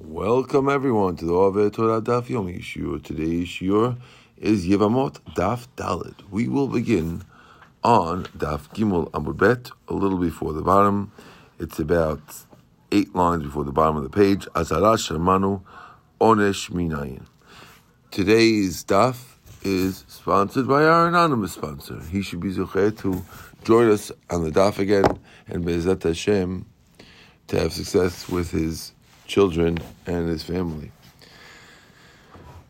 Welcome everyone to the Ove Torah Daf Yomi Shiur. Today's Shiur is Yevamot Daf Dalid. We will begin on Daf Gimel Amud Bet, a little before the bottom. It's about eight lines before the bottom of the page. Azara Shamanu Onesh Minayin. Today's Daf is sponsored by our anonymous sponsor. He should be Zuchet to join us on the Daf again and Bezat Hashem to have success with his children and his family.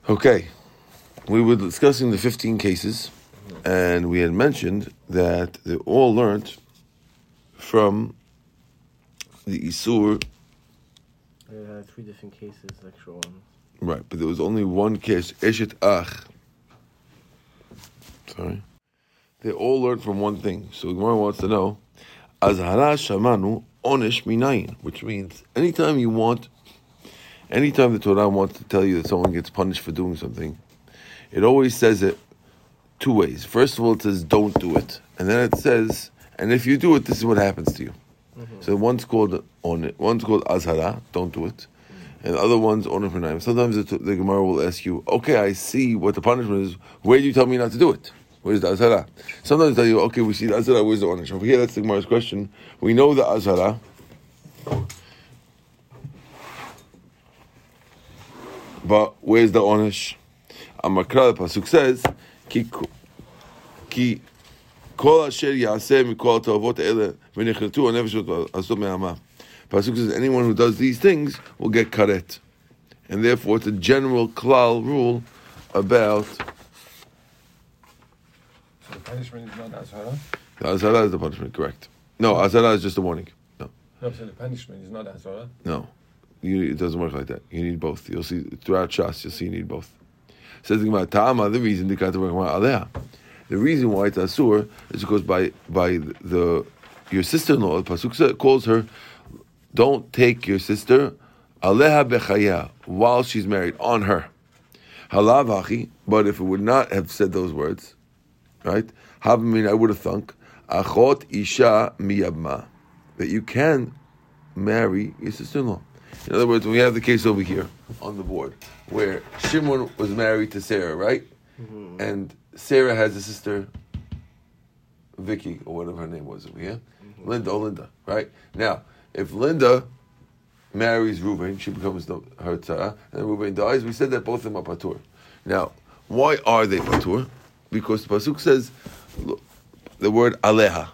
Okay, we were discussing the 15 cases, and we had mentioned that they all learned from the Isur. There are three different cases, extra ones. Right, but there was only one case, Eshet Ach. Sorry. They all learned from one thing. So Gemara wants to know, Azhara Shamanu Onesh Minayin, which means anytime you want, anytime the Torah wants to tell you that someone gets punished for doing something, it always says it two ways. First of all, it says don't do it, and then it says, and if you do it, this is what happens to you. Mm-hmm. So one's called on it, one's called Azhara, don't do it, and the other one's Onesh Minayin. Sometimes the, the Gemara will ask you, okay, I see what the punishment is. Where do you tell me not to do it? Where's the Azhara? Sometimes they tell you, okay, we see the Azhara, where's the Onesh? Over here, that's the Gemara's question. We know the Azhara. But where's the Onesh? Amakra, the Pasuk says, ki, ki כל אשר יעשה מכל התועבות האלה ונחרטו הנפש לעשות מהמה. Pasuk says anyone who does these things will get karet. And therefore it's a general klal rule about So the punishment is not Azhara? the is the punishment, correct. No, azara is just a warning. No, No, so the punishment is not Azhara. no. You, it doesn't work like that. You need both. You'll see throughout Shas, you'll see you need both. Says the Gemara, Ta'ama, the reason the Aleha. The reason why it's Asur is because by by the your sister-in-law, the Pasuk says- calls her, don't take your sister, Aleha bechaya, while she's married, on her. Halavachi, but if it would not have said those words, right? Havamin, I would have thunk, Achot Isha miyabma, that you can marry your sister-in-law. In other words, we have the case over here on the board where Shimon was married to Sarah, right? Mm-hmm. And Sarah has a sister, Vicky, or whatever her name was over here. Mm-hmm. Linda, oh Linda, right? Now, if Linda marries Reuben, she becomes the, her tzara, and Reuben dies, we said that both of them are patur. Now, why are they patur? Because the Pasuk says the word aleha.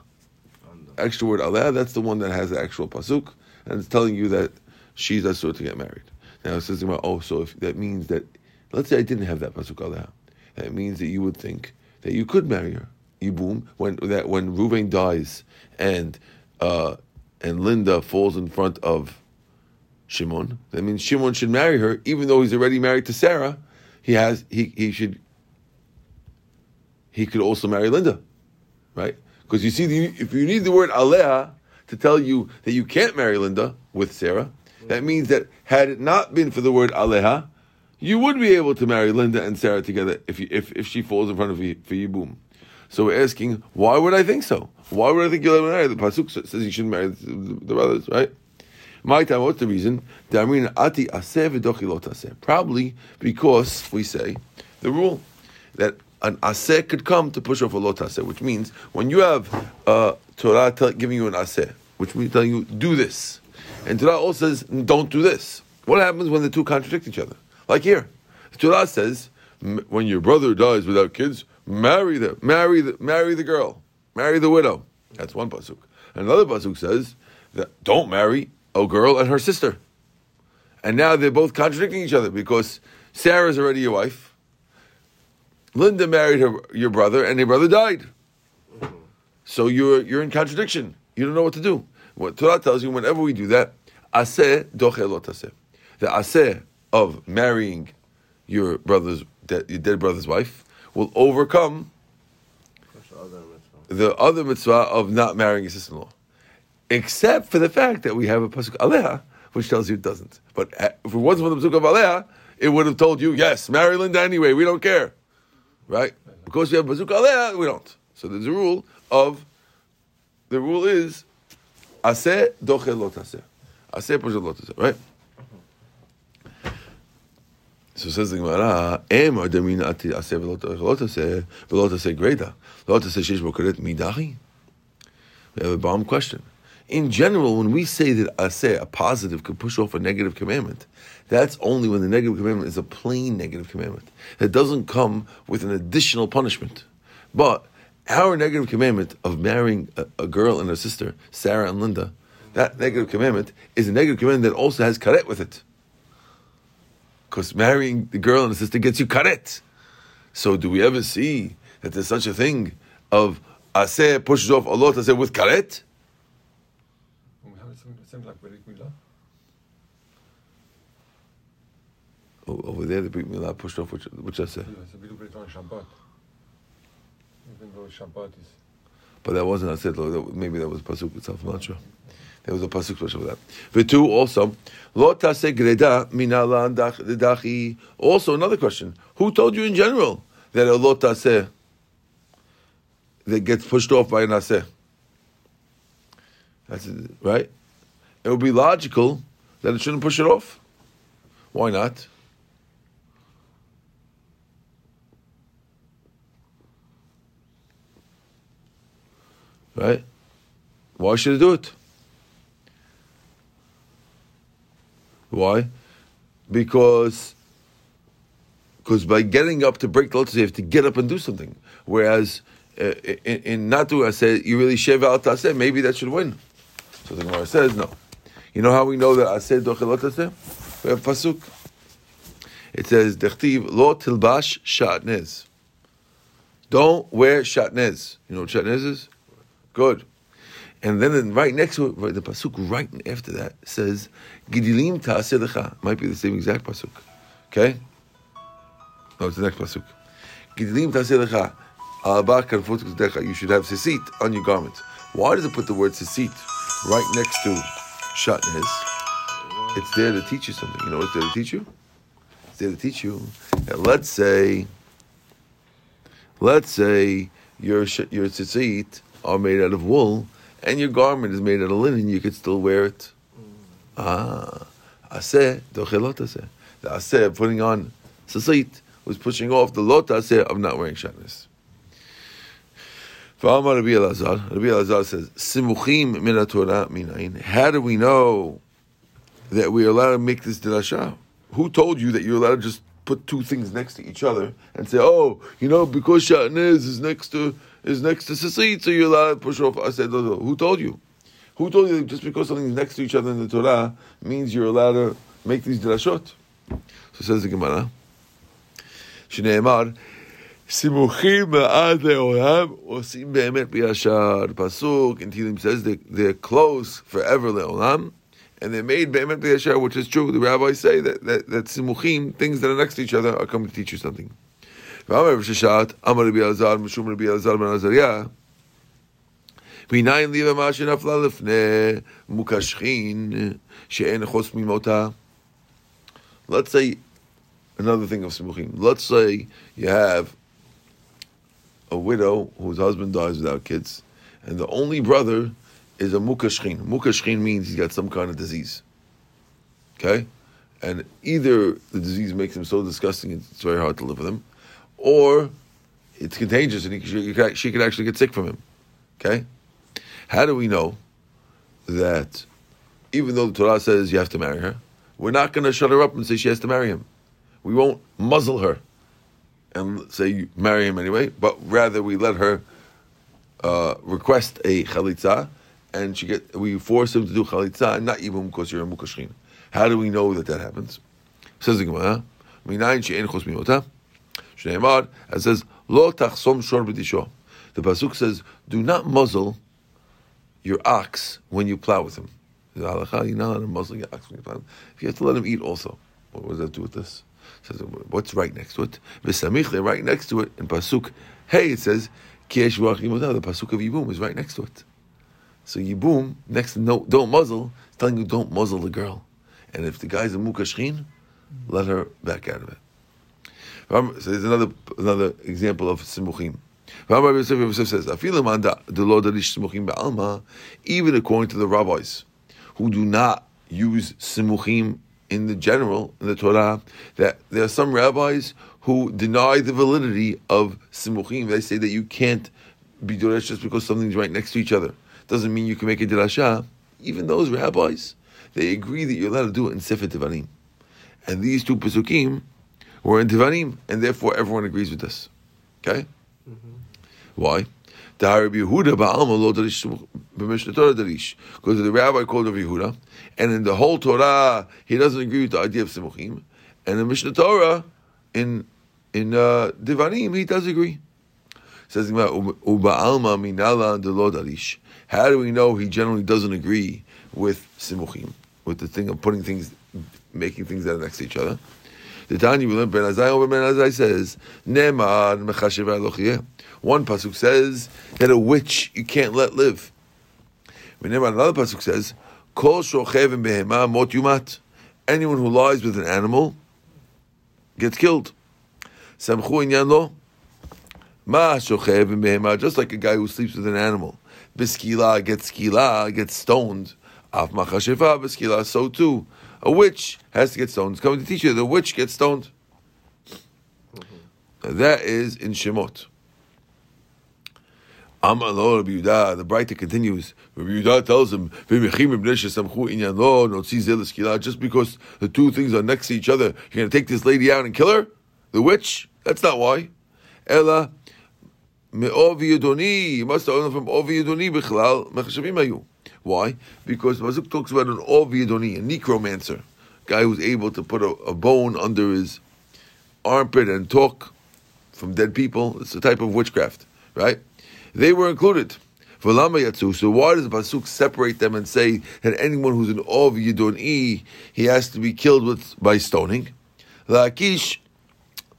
Extra word aleha, that's the one that has the actual Pasuk, and it's telling you that she's asur to get married. Now it says, oh, so if that means that, let's say I didn't have that Pasuk aleha, that means that you would think that you could marry her. Yibum, when that when Reuven dies and uh, and Linda falls in front of Shimon, that means Shimon should marry her, even though he's already married to Sarah. He has he he should he could also marry Linda, right? Because you see, the, if you need the word Alea to tell you that you can't marry Linda with Sarah, that means that had it not been for the word Aleha, you would be able to marry Linda and Sarah together if you, if, if she falls in front of you for Yibum. So we're asking, why would I think so? Why would I think you'll ever marry? The pasuk says you shouldn't marry the, the brothers, right? My time, what's the reason? Probably because we say the rule that an aseh could come to push off a lot aseh, which means when you have uh, Torah tell, giving you an aseh, which means telling you do this, and Torah also says don't do this. What happens when the two contradict each other? Like here, Torah says "M- when your brother dies without kids, marry the marry the marry the girl, marry the widow. That's one pasuk. Another pasuk says that don't marry a girl and her sister. And now they're both contradicting each other because Sarah's already your wife. Linda married her your brother, and your brother died. So you're you're in contradiction. You don't know what to do. What Torah tells you, whenever we do that. The aseh of marrying your brother's dead, your dead brother's wife will overcome the other mitzvah of not marrying your sister-in-law, except for the fact that we have a pasuk aleha, which tells you it doesn't. But uh, if it wasn't for the pasuk of aleha, it would have told you yes, marry Linda anyway. We don't care, right? Because we have pasuk aleha, we don't. So there's a rule of the rule is aseh dochel lot aseh, aseh pushel lot aseh, right? So says the Gemara, Em adamina ati aseh v'lo taseh v'lo taseh greda v'lo taseh sheish bokaret midachi. We have a bomb question. In general, when we say that uh, aseh, a positive, could push off a negative commandment, that's only when the negative commandment is a plain negative commandment. It doesn't come with an additional punishment. But our negative commandment of marrying a, a girl and her sister, Sarah and Linda, that negative commandment is a negative commandment that also has karet with it. Because marrying the girl and the sister gets you karet. So do we ever see that there's such a thing of aseh pushes off Allah aseh with karet? We have something, something like Berit Milah. Over there, the Brit Milah pushed off which, which. Yeah, so we do Berit on Shabbat. Even though Shabbat is. But that wasn't though. That- Maybe that was pasuk itself. I'm not sure. There was a pasuk special for that. The two also lo taseh greda minalan dachi. Also another question: Who told you in general that a lo that gets pushed off by an aseh? That's right. It would be logical that it shouldn't push it off. Why not? Right? Why should it do it? Why? Because because by getting up to break the lotus, you have to get up and do something. Whereas uh, in, in Natu, I said, you really al taseh, maybe that should win. So the Gemara says, no. You know how we know that said dochel taseh? We have pasuk. It says, Dechtiv lo tilbash shatnez. Don't wear shatnez. You know what shatnez is? Good. And then right next to it, the pasuk right after that says, Gidilim ta'aseh Might be the same exact pasuk. Okay? No, it's the next pasuk. Gidilim ta'aseh lecha. You should have sisit on your garment. Why does it put the word sisit right next to shatnez? It's there to teach you something. You know what's there to teach you? It's there to teach you that let's say, let's say your sh- your tzitzit are made out of wool and your garment is made out of linen, you could still wear it. Ah, aseh dochelot aseh. The aseh putting on tzitzit was pushing off the lot aseh of not wearing shatnez. V'amar Rabbi Elazar, Rabbi Elazar says, "Simuchim min Torah minayin." How do we know that we are allowed to make this drasha? Who told you that you're allowed to just put two things next to each other and say, "Oh, you know, because shatnez is next to is next to sisit, so you're allowed to push off"? I said. "Who told you? Who told you that just because something's next to each other in the Torah means you're allowed to make these drashot?" So says the Gemara. Simuchim ad leolam osim be'emet. Pasuk in Tehillim says they, they're close forever leolam, and they're made be'emet biyashar, which is true. The rabbis say that, that, that simuchim, things that are next to each other, are coming to teach you something. Rav Sheshet, Amar Rabbi Rabbi ben Azariah, Let's say another thing of simuchim. Let's say you have a widow whose husband dies without kids, and the only brother is a mukashchin. Mukashchin means he's got some kind of disease. Okay? And either the disease makes him so disgusting it's very hard to live with him, or it's contagious and he, she, she could actually get sick from him. Okay? How do we know that even though the Torah says you have to marry her, we're not going to shut her up and say she has to marry him? We won't muzzle her and say marry him anyway, but rather we let her uh, request a chalitza, and she get we force him to do chalitza, and not even because you're a mukashchin. How do we know that that happens? Says the Gemara, "Minayin she'en chos mimota." Shneimar, it says, "Lo tachsom shor b'disho." The pasuk says, "Do not muzzle your ox when you plow with him." You're not allowed to muzzle your ox when you plow. If you have to let him eat, also, what does that do with this? Says, what's right next to it? V'samichle, right next to it, in pasuk, hey, it says, Kiesh ruach the pasuk of Yibum is right next to it. So Yibum, next to no, don't muzzle, it's telling you don't muzzle the girl. And if the guy's a mukashchin, let her back out of it. So there's another another example of simuchim. Ram Rabbi Yosef Yosef says, even according to the rabbis, who do not use simuchim in the general in the Torah that there are some rabbis who deny the validity of simuchim. They say that you can't be doresh just because something's right next to each other. Doesn't mean you can make a dirasha. Even those rabbis, they agree that you're allowed to do it in Sefer Devarim. And these two pesukim were in Devarim, and therefore everyone agrees with this. Okay? Mm-hmm. Why? Because the rabbi called Rav Yehuda, and in the whole Torah he doesn't agree with the idea of simuchim, and in the Mishnah Torah, in in uh, Devarim he does agree. Says the Gemara, "Uba alma minala delo darish." How do we know he generally doesn't agree with simuchim, with the thing of putting things, making things that are next to each other? The Tanya Ben Azai over Ben Azai says, "Neman alochiyeh." One pasuk says that a witch you can't let live. Another pasuk says, "Kol shochev behema mot yumat." Anyone who lies with an animal gets killed. Samchu inyan lo. Ma shochev behema. Just like a guy who sleeps with an animal, biskila gets skila gets stoned. Af machashefa biskila. So too, a witch has to get stoned. It's coming to teach you the witch gets stoned. Mm-hmm. That is in Shemot. The Braita continues. Rabbi Yehuda tells him, "V'mechim ibn samchu inyan lo notzi zel Just because the two things are next to each other, you're going to take this lady out and kill her, the witch. That's not why. Ella must have from. Why? Because Mazuk talks about an ovi yedoni, a necromancer, guy who's able to put a, a bone under his armpit and talk from dead people. It's a type of witchcraft, right? They were included. So why does the pasuk separate them and say that anyone who's in an ov yidoni he has to be killed with by stoning? La'akish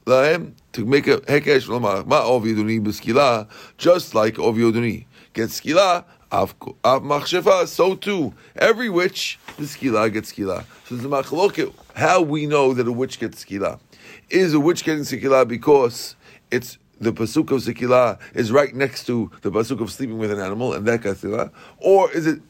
lahem to make a hekesh ma ov yidoni b'skila just like ov yidoni gets skila av machsheva so too every witch the skila gets skila. So the machloket how we know that a witch gets skila is a witch getting skila because it's the pasuk of Sikila is right next to the pasuk of sleeping with an animal, and that gets or is it,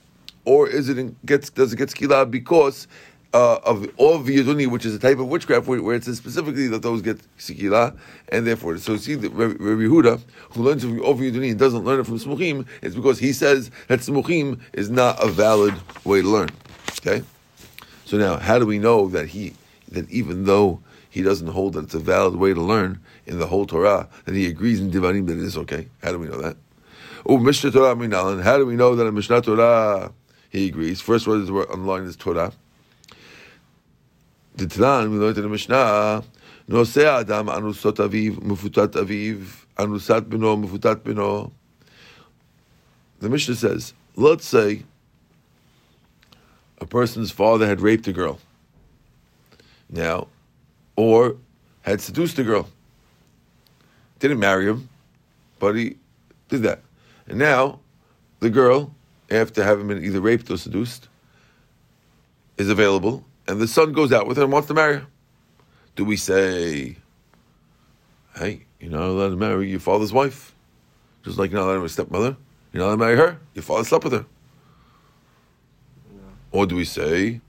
or is it in, gets does it get Sikila because uh, of of Yaduni, which is a type of witchcraft where, where, it says specifically that those get Sikila, and therefore, so see the Rabbi Yehuda who learns from of Yaduni and doesn't learn it from Smuchim, it's because he says that Smuchim is not a valid way to learn. Okay, so now how do we know that he that even though he doesn't hold that it's a valid way to learn in the whole Torah, and he agrees in Devarim that it is okay. How do we know that? Oh, Mishnah Torah Minalan. How do we know that in Mishnah Torah he agrees? First word is on the line is Torah. The Tanan, we learned in the Mishnah, Nosea Adam Anusot Aviv, Mufutat Aviv, Anusat Bino, Mufutat Bino. The Mishnah says, let's say a person's father had raped a girl. Now, or had seduced a girl. Didn't marry him, but he did that. And now, the girl, after having been either raped or seduced, is available, and the son goes out with her and wants to marry her. Do we say, hey, you're not allowed to marry your father's wife? Just like you're not allowed to marry stepmother? You're not allowed to marry her? Your father slept with her. Or do we say,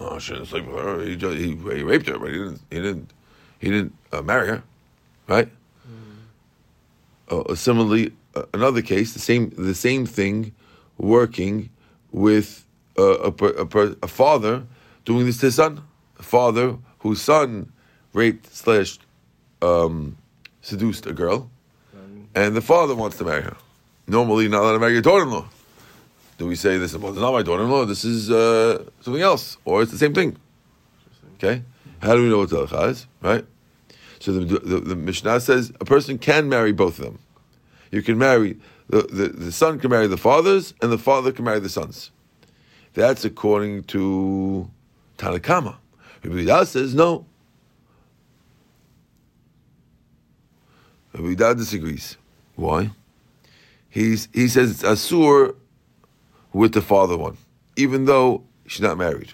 oh, I shouldn't sleep with her. He, just, he, he raped her, but he didn't. He didn't. He didn't uh, marry her, right? Uh, similarly, uh, another case, the same the same thing, working with uh, a, a, a, father doing this to his son, a father whose son raped slash um, seduced a girl, and the father wants to marry her. Normally, not allowed to marry your daughter-in-law. Do we say this? Well, not my daughter-in-law. This is uh, something else, or it's the same thing. Okay, how do we know what the halacha is? Right. So the, the, the, Mishnah says a person can marry both of them. You can marry the, the, the son can marry the fathers, and the father can marry the sons. That's according to Tanna Kamma. Rabbi says no. Rabbi disagrees. Why? He's, he says it's asur with the father one, even though she's not married.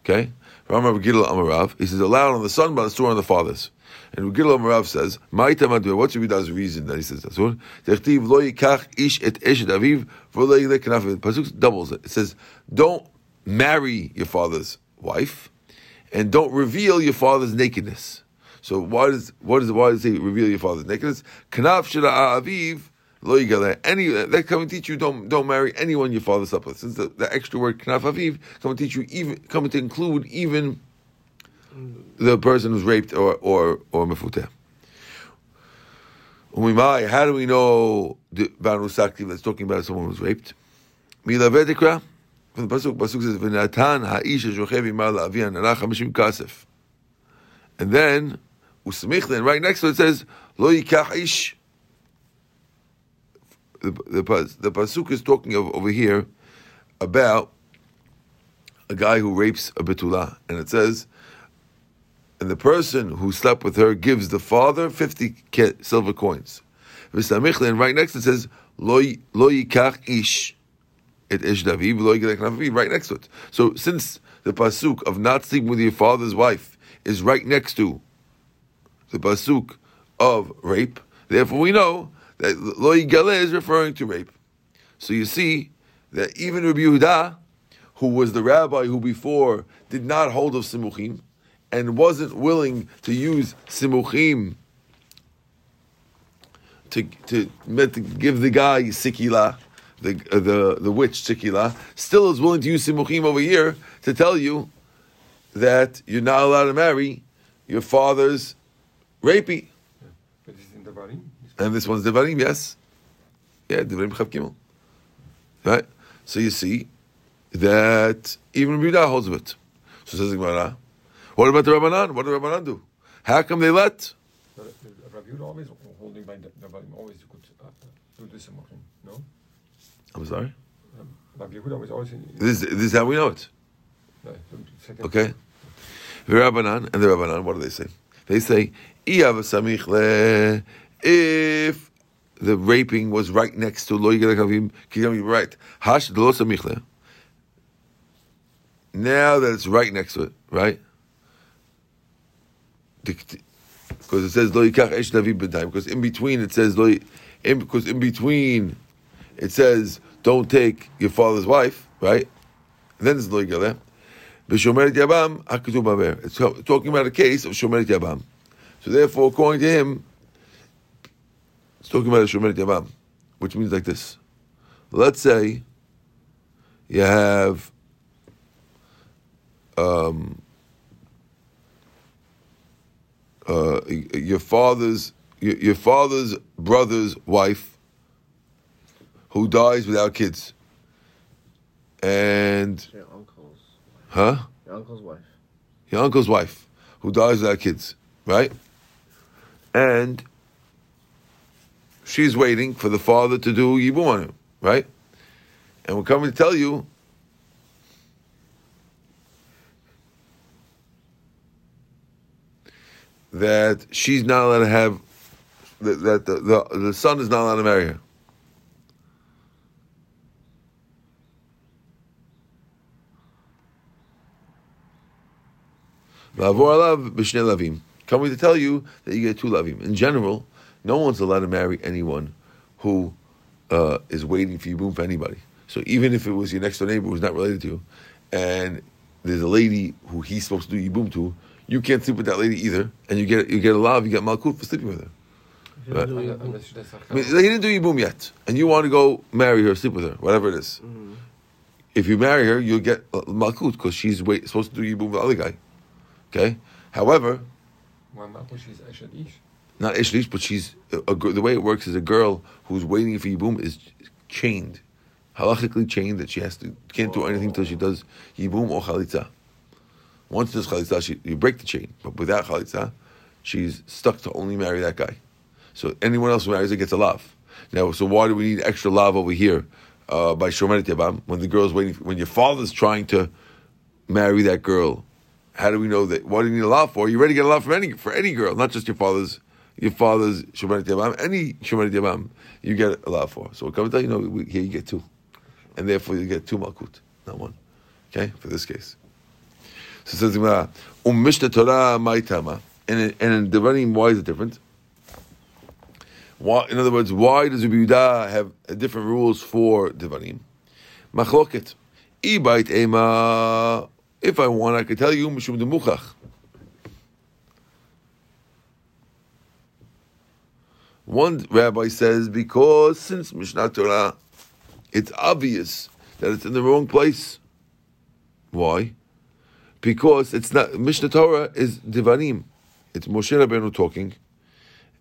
Okay? He says allowed on the son, but asur on the fathers. And Gidel Amarav says, what's Rabbi reason that he says asur? Techtiv lo yikach ish et eshet aviv v'lo yilek kanaf. Pasuk doubles it. It says, don't marry your father's wife, and don't reveal your father's nakedness. So why does what does why does he reveal your father's nakedness? Kanaf shira aviv lo yigale. Any that come and teach you don't don't marry anyone your father slept with. Since the, the extra word kanaf aviv come and teach you even come to include even the person who's raped or or or mefuteh. Umimai, how do we know the Banu Sakti that's talking about someone who's raped? Milavedikra, from the Pasuk, Pasuk says, V'natan ha'ish eshochev imar la'avi anara chamishim kasef. And then, Usmichlin, right next to it says, Lo yikach ish. The, the, the Pasuk is talking of, over here about a guy who rapes a betula. And it says, and the person who slept with her gives the father 50 silver coins. And right next it says, Lo yikach ish. It ish daviv, lo yikach right next to it. So since the pasuk of not sleeping with your father's wife is right next to the pasuk of rape, therefore we know that lo yigale is referring to rape. So you see that even Rabbi Yehuda, who was the rabbi who before did not hold of simuchim, and wasn't willing to use simuchim to, to, to give the guy sikila, the, uh, the, the witch sikila, still is willing to use simuchim over here to tell you that you're not allowed to marry your father's rapey. But it's in the Barim. And this one's Devarim, yes. Yeah, Devarim Chav Gimel. Right? So you see that even Rabbi holds of it. So says Gemara, what about the Rabbanan? What did the Rabbanan do? How come they let? But, uh, always holding by the, always you could uh, do this. No? I'm sorry. Um, Rabbi Yehuda was always in. This, this is how we know it. No. Okay? The Rabbanan and the Rabbanan, what do they say? They say, "Iyav samich le," if the raping was right next to lo yigalech avim, kiyam right. Hash lo samich le. Now that it's right next to it, right? Because it says lo yikach esh david b'dayim. Because in between it says lo, because in between it says don't take your father's wife, right? And then it's lo yigalech. B'shomeret Yabam, hakutub baver. It's talking about a case of Shomeret Yabam. So therefore, according to him, it's talking about a Shomeret Yabam, which means like this. Let's say you have um, uh, your father's your, your father's brother's wife who dies without kids, and Your uncle's, huh? your uncle's wife. your uncle's wife who dies without kids, right? And she's waiting for the father to do yibum on him, right? And we're coming to tell you that she's not allowed to have that, the, the the son is not allowed to marry her. Lavim. Coming to tell you that you get two lavim. In general, no one's allowed to marry anyone who uh, is waiting for yibum for anybody. So even if it was your next door neighbor who's not related to you, and there's a lady who he's supposed to do yibum to, you can't sleep with that lady either, and you get you get a love, you get malkut for sleeping with her. Right. do Unless- it- unless she does I mean, he didn't do yibum yet, and you want to go marry her, sleep with her, whatever it is. Mhm. If you marry her, you'll get malkut because she's wait, supposed to do yibum with the other guy. Okay. However, Malchus, she's not ishlish, but she's a, a, the way it works is a girl who's waiting for yibum is chained, halachically chained that she has to can't do anything until she does yibum or chalitza. Once there's chalitza, she, you break the chain, but without chalitza, she's stuck to only marry that guy. So anyone else who marries her gets a lav. Now, so why do we need extra lav over here uh, by shomeret yabam when the girl's waiting? when your father's trying to marry that girl, how do we know that? What do you need a lav for? You ready to get a lav for any for any girl, not just your father's your father's shomeret yabam. Any shomeret yabam, you get a lav for. So come tell you know here you get two, and therefore you get two malkut, not one. Okay, for this case. So says the Gemara, um Mishnah Torah ma'itama, and and in Devarim, why is it different? Why, in other words, why does Rabbi Yehuda have different rules for Devarim? Machloket. Ibait ema If I want, I could tell you mishum demuchach. One rabbi says because since Mishnah Torah, it's obvious that it's in the wrong place. Why? Because it's not Mishnah Torah is Devarim. It's Moshe Rabbeinu talking,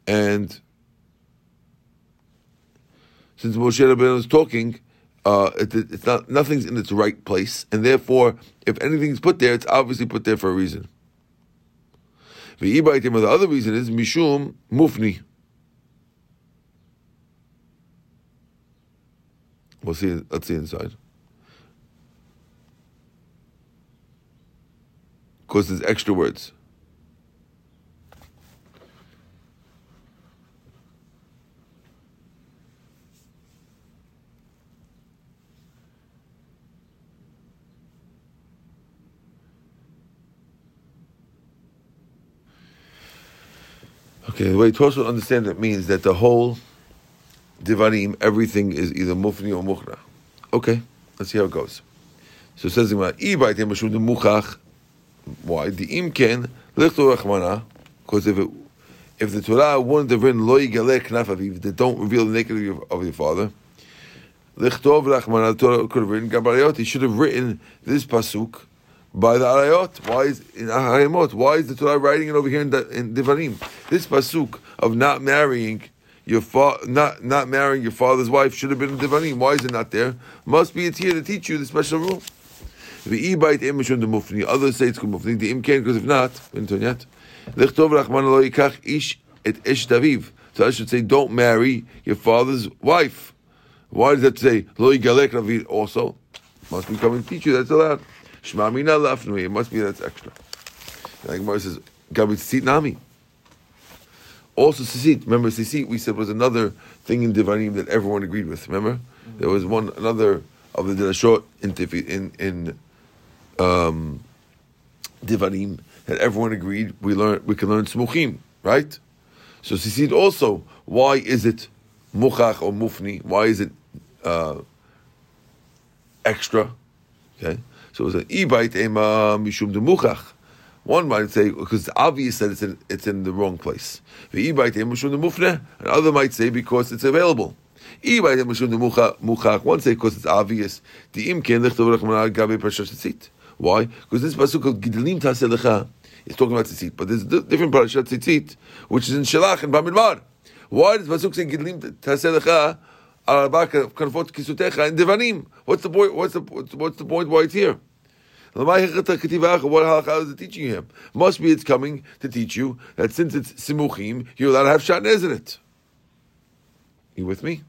and since Moshe Rabbeinu is talking, uh, it, it's not nothing's in its right place, and therefore, if anything's put there, it's obviously put there for a reason. The The other reason is mishum mufni. We'll see. Let's see inside. Because there's extra words. Okay, the way Toshua understands it means that the whole divarim, everything is either mufni or mukhra. Okay, let's see how it goes. So it says mashum muchach. Why? The imken lichto rachmana. Because if it, if the Torah wouldn't have written lo yigaleh knafaviv, they don't reveal the nakedness of, of your father. Lichtov rachmana. The Torah could have written gabarayot. He should have written this pasuk by the arayot. Why is in arayot? Why is the Torah writing it over here in, the, in divarim? This pasuk of not marrying your fa- not not marrying your father's wife should have been in Devarim. Why is it not there? Must be it's here to teach you the special rule. The ibait imishun the mufni. Others say it's mufni. The im can because if not, yet. Lechtov rachman lo yikach ish et ish daviv. So I should say, don't marry your father's wife. Why does that say lo yigalek ravid also? Must be coming to teach you that's allowed. Shma mina lafnui. It must be that's extra. Like Gemara says, gabi tzit nami. Also, sisit. Remember, sisit. We said was another thing in divarim that everyone agreed with. Remember, there was one another of the dirashot in in in um, divarim that everyone agreed we learn we can learn smuchim, right? So sisit also. Why is it muchach or mufni? Why is it uh, extra? Okay, so it was an ibait ema mishum de muchach. One might say because it's obvious that it's in, it's in the wrong place. The ibait ema mishum de mufne. Another might say because it's available. Ibait ema mishum de muchach. One say because it's obvious. Why? Because this pasuk of Gidelim Taselecha is talking about tzitzit, but there's a different parashat tzitzit which is in Shalach and Bamidbar. Why does pasuk say Gidelim Taselecha? Arabaka Kanfot Kisutecha and Devarim? What's the point? What's the what's the point? Why it's here? What halacha is it teaching him? Must be it's coming to teach you that since it's simuchim, you're allowed to have shatnez in it. You with me?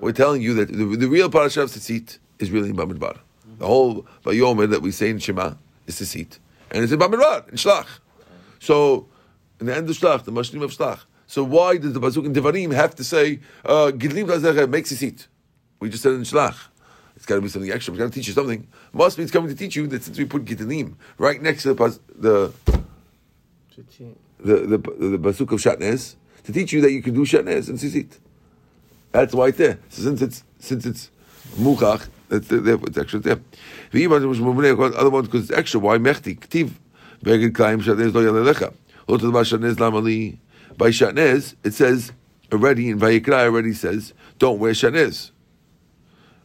We're telling you that the, the real parasha of tzitzit is really in Bamidbar. The whole Vayomer that we say in Shema is tzitzit. And it's in Bamidbar, in Shlach. So, in the end of Shlach, the Mashlim of Shlach. So why does the Pasuk in Devarim have to say, uh, Gidlim makes tzitzit? We just said in Shlach. It's got to be something extra. It's got to teach you something. Must be it's coming to teach you that since we put Gitanim right next to the the the the, the, the of Shatnez to teach you that you can do Shatnez and Sisit. That's why it's there. So since it's since it's Muchach, that's there. It's extra there. Other ones because it's extra. Why Mechti Ktiv Beged Kaim Shatnez Lo Yalelecha. The Shatnez Lamali. By Shatnez, it says already in Vayikra already says don't wear Shatnez.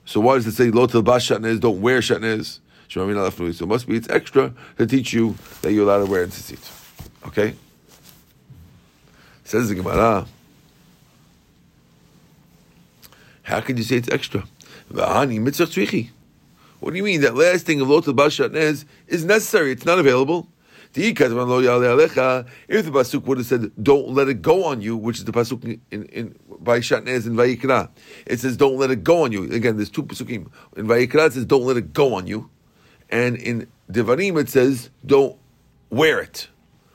So why does it say lo tilbash shatnez? Don't wear shatnez. So it must be it's extra to teach you that you're allowed to wear tzitzit. Okay. Says the Gemara. How can you say it's extra? What do you mean that last thing of lo tilbash shatnez is necessary? It's not available. If the pasuk would have said, "Don't let it go on you," which is the pasuk in, in by Shatnez in Vayikra, it says, "Don't let it go on you." Again, there's two pasukim in Vayikra. It says, "Don't let it go on you," and in Devarim it says, "Don't wear it."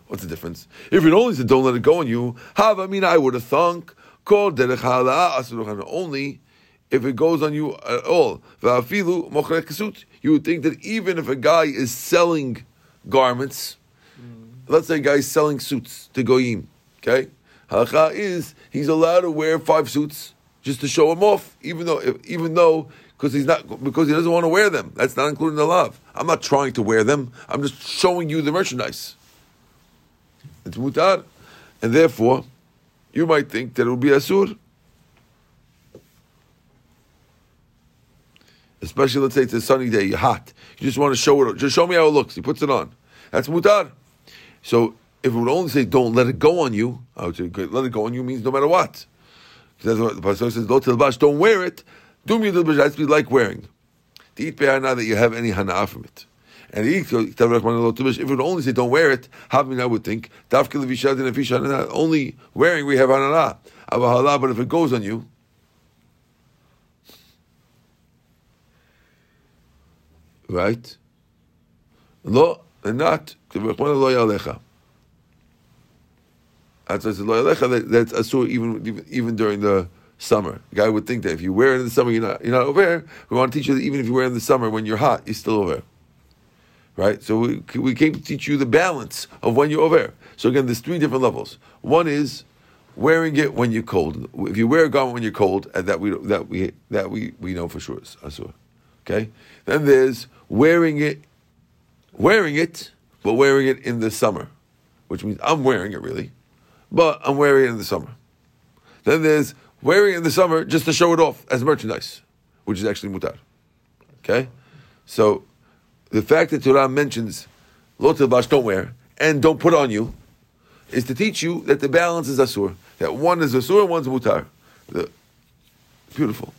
What's the difference? If it only said, "Don't let it go on you," have I mean I would have thunk called only if it goes on you at all. You would think that even if a guy is selling garments mm. let's say a guy is selling suits to goyim. Okay, halacha is he's allowed to wear five suits just to show him off, even though even though because he's not because he doesn't want to wear them. That's not including the love. I'm not trying to wear them. I'm just showing you the merchandise. It's mutar, and therefore, you might think that it would be asur. Especially, let's say it's a sunny day, you're hot. You just want to show it. Just show me how it looks. He puts it on. That's mutar. So if it would only say don't let it go on you, I would say let it go on you means no matter what. That's what the pasuk says. Lo tilbash, don't wear it. Do me tilbash. That's be like wearing. To eat now that you have any hana from it. And if it would only say don't wear it, Havmin I would think only wearing we have hanana. But if it goes on you, right? Lo, and not. That's why it says lo yalecha. That's asur even even during the summer. The guy would think that if you wear it in the summer, you're not you're not over. We want to teach you that even if you wear it in the summer, when you're hot, you're still over. Right. So we we came to teach you the balance of when you're over. So again, there's three different levels. One is wearing it when you're cold. If you wear a garment when you're cold, and that we that we that we we know for sure is asur. Okay. Then there's wearing it, wearing it, but wearing it in the summer, which means I'm wearing it really, but I'm wearing it in the summer. Then there's wearing it in the summer just to show it off as merchandise, which is actually mutar. Okay? So the fact that Torah mentions lo tilbash, don't wear, and don't put on you, is to teach you that the balance is asur. That one is asur and one's mutar. The, beautiful.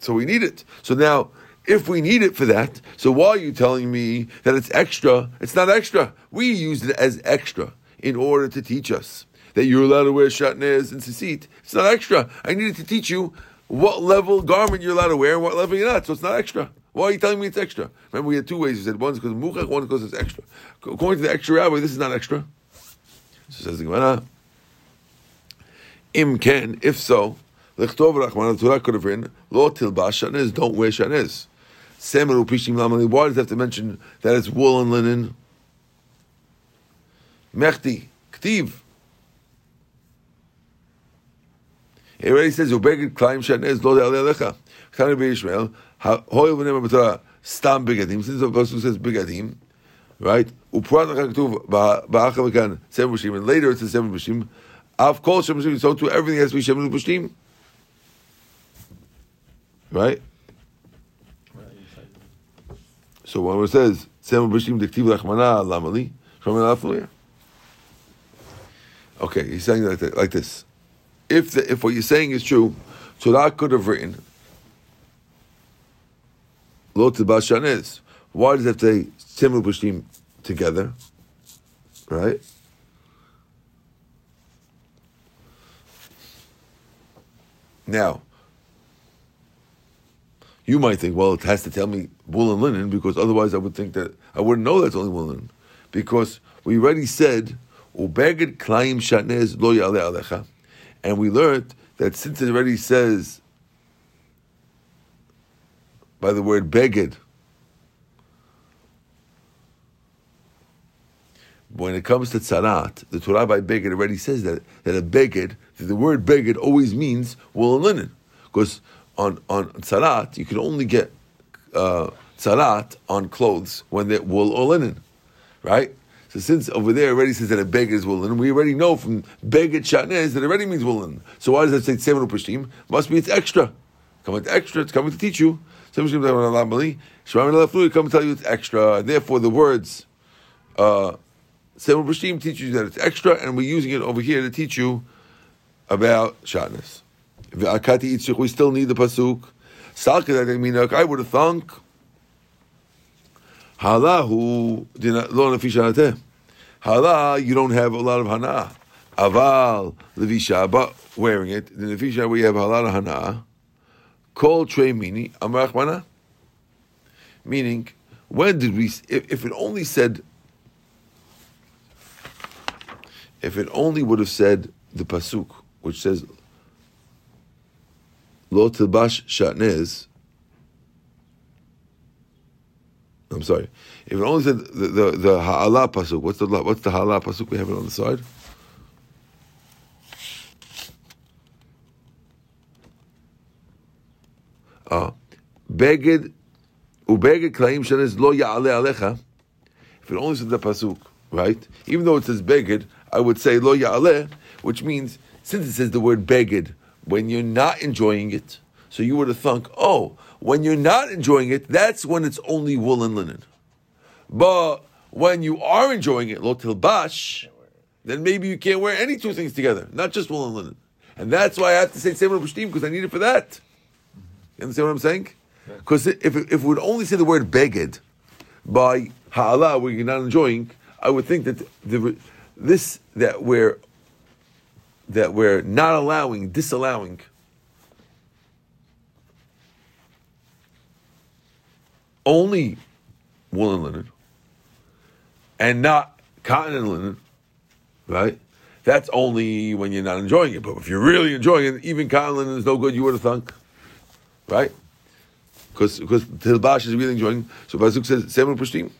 So we need it. So now, if we need it for that, so why are you telling me that it's extra? It's not extra. We use it as extra in order to teach us that you're allowed to wear shatnez and tzitzit. It's not extra. I needed to teach you what level garment you're allowed to wear and what level you're not. So it's not extra. Why are you telling me it's extra? Remember, we had two ways. You said one's because muchach, one because it's extra. According to the extra rabbi, this is not extra. So says the Gemara. Im ken, if so, lechtov rachman, Torah could have written, lo tilbash don't wear shanez. Semer upishim lamali, why does it have to mention that it's wool and linen? Mechti, ktiv. It already says, Ubeged klaim shanez, lo de'ale alecha. Chana b'Yishmael, hoil v'nema b'Torah, stam bigadim, since the Apostle says bigadim, right? Uprat lecha ktuv, ba'acha v'kan, seven b'shim, and later it says seven b'shim, av kol shem b'shim, so too everything has to be shem b'shim. Right? So it says seven b'shim diktiv lachmana lamali, shomel afluya. Okay, he's saying like, that, like this. If the, if what you're saying is true, so Torah could have written Lo Tibashan is. Why does it have to say Simul Pushtim together? Right? Now, you might think, well, it has to tell me wool and linen because otherwise I would think that I wouldn't know that's only wool and linen. Because we already said, Ubeged Klaim Shatnez Lo Yale Alecha. And we learned that since it already says by the word beged, when it comes to tzarat, the Torah by beged already says that that a beged, the word beged always means wool and linen, because on on tzarat you can only get uh, tzarat on clothes when they're wool or linen, right? So since over there already says that a beged is woolen, we already know from beggar shatnez that it already means woolen. So why does that say seven pashtim? Must be it's extra. Coming to extra, it's coming to teach you. Come tell you it's extra. Therefore, the words uh, seven pashtim teach you that it's extra, and we're using it over here to teach you about We still need the pasuk. I would have thunk Halahu lo nefishanateh. Hala, you don't have a lot of hana. Aval levisha, but wearing it. The nefisha we have a lot of hana. Kol trey mini amrachmana. Meaning, when did we? If, if it only said, if it only would have said the pasuk, which says lo tilbash shatnez, I'm sorry. If it only said the the, the ha'ala pasuk, what's the what's the ha'ala pasuk we have it on the side? Ah, beged ubeged klaim shenes lo ya'ale alecha. If it only said the pasuk, right? Even though it says beged, I would say lo ya'ale, which means since it says the word beged when you're not enjoying it, so you would have thunk, oh, when you're not enjoying it, that's when it's only wool and linen. But when you are enjoying it, lo bash, then maybe you can't wear any two things together, not just wool and linen. And that's why I have to say Semer Pushtim, because I need it for that. You understand what I'm saying? Because if, if it would only say the word beged by ha'ala, where you're not enjoying, I would think that the, this, that we're, that we're not allowing, disallowing, only wool and linen, and not cotton and linen, right? That's only when you're not enjoying it. But if you're really enjoying it, even cotton linen is no good. You would have thunk, right? Because because Tilbash is really enjoying. So Pasuk says seven pushtim.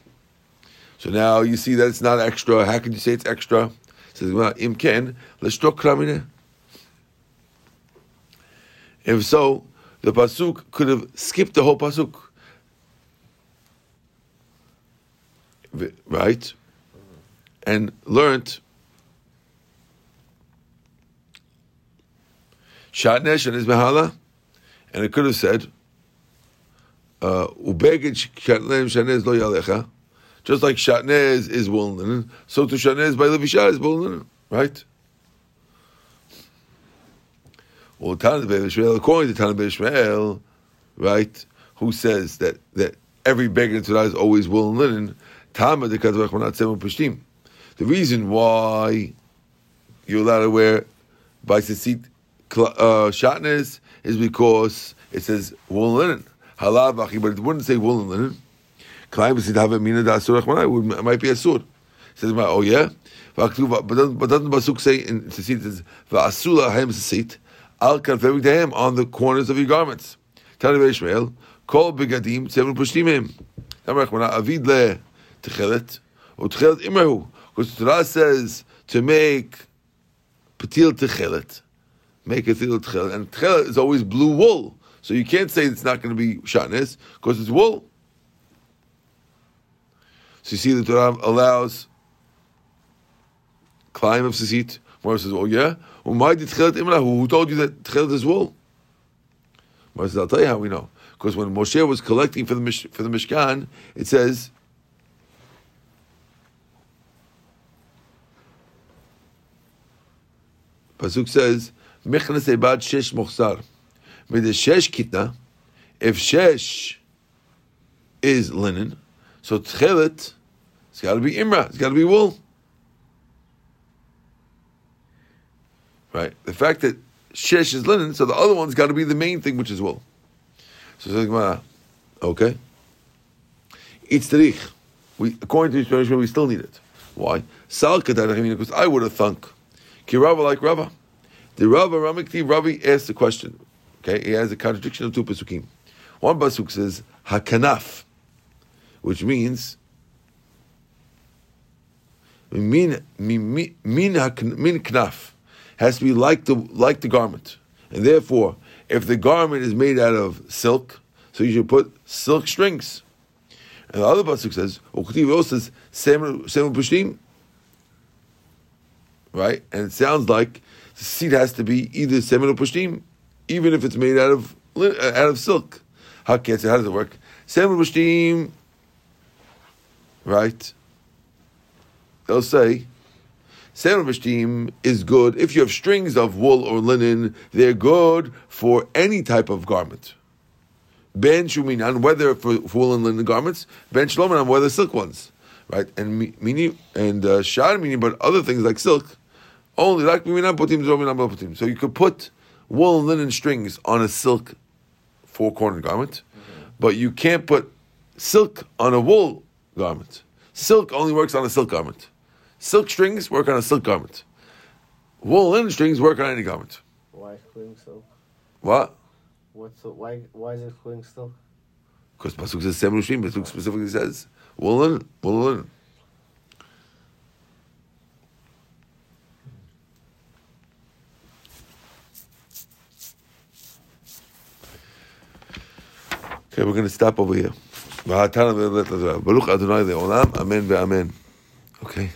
So now you see that it's not extra. How can you say it's extra? Says well, im ken kramine. If so, the pasuk could have skipped the whole pasuk, right? And learned Shatnez and his Mehala, and it could have said, Ubegid Shatnem Shanez lo yalecha, just like Shatnez is wool linen, so to Shatnez by Levisha is wool linen, right? Well, Ishmael, according to Tanna Ishmael, right, who says that that every beggar in Torah is always wool and linen, Tama de Pashtim. The reason why you're allowed to wear by uh, shatnez is because it says wool and linen. Halav but it wouldn't say wool and linen. It might be asur. Says, oh yeah. But doesn't, but doesn't Pasuk say in Tzitzit, it says, v'asula haim tzitzit, al kanfevik dehem, on the corners of your garments. Tell Tani Ishmael, kol begadim, tzevnu pushtimim. Tamar achmana, avid le techelet, or techelet imrahu. Because Torah says to make patil techelet, make a tchel. And tchel is always blue wool. So you can't say it's not going to be shatnez because it's wool. So you see the Torah allows climb of sisit. Mor says, oh yeah? Well, tchelet imra? Who told you that tchelet is wool? Mor says, I'll tell you how we know. Because when Moshe was collecting for the, Mish- for the Mishkan, it says, Pasuk says, Mechnas ebad shesh mochsar. With the shesh kitna, if shesh is linen, so tchelet, it's got to be imra, it's got to be wool. Right? The fact that shesh is linen, so the other one's got to be the main thing, which is wool. So says okay. It's tarich. We, according to the explanation, we still need it. Why? Because I would have thunk. Ki Rava like Rava. The Rava Ramikti Ravi asked the question. Okay, he has a contradiction of two pasukim. One pasuk says hakanaf, which means min min min knaf has to be like the like the garment, and therefore, if the garment is made out of silk, so you should put silk strings. And the other pasuk says, "Uktiv says semer pushtim." Right, and it sounds like the seed has to be either semen or pushtim, even if it's made out of out of silk. How can how does it work? Semen pushtim, right? They'll say pushtim is good if you have strings of wool or linen. They're good for any type of garment. Ben shuminan, whether for, for wool and linen garments. Ben shlominan, whether silk ones, right? And meaning and uh, shar meaning, but other things like silk only like putim So you could put wool and linen strings on a silk four cornered garment, mm-hmm. but you can't put silk on a wool garment. Silk only works on a silk garment. Silk strings work on a silk garment. Wool linen strings work on any garment. Why including silk? What? What's the, why? Why is it including silk? Because pasuk says seven But Pasuk specifically says wool and linen. Wool and linen. Okay, we're going to stop over here. והתנא בבית הזה. ברוך אדוני לעולם, אמן ואמן. אוקיי.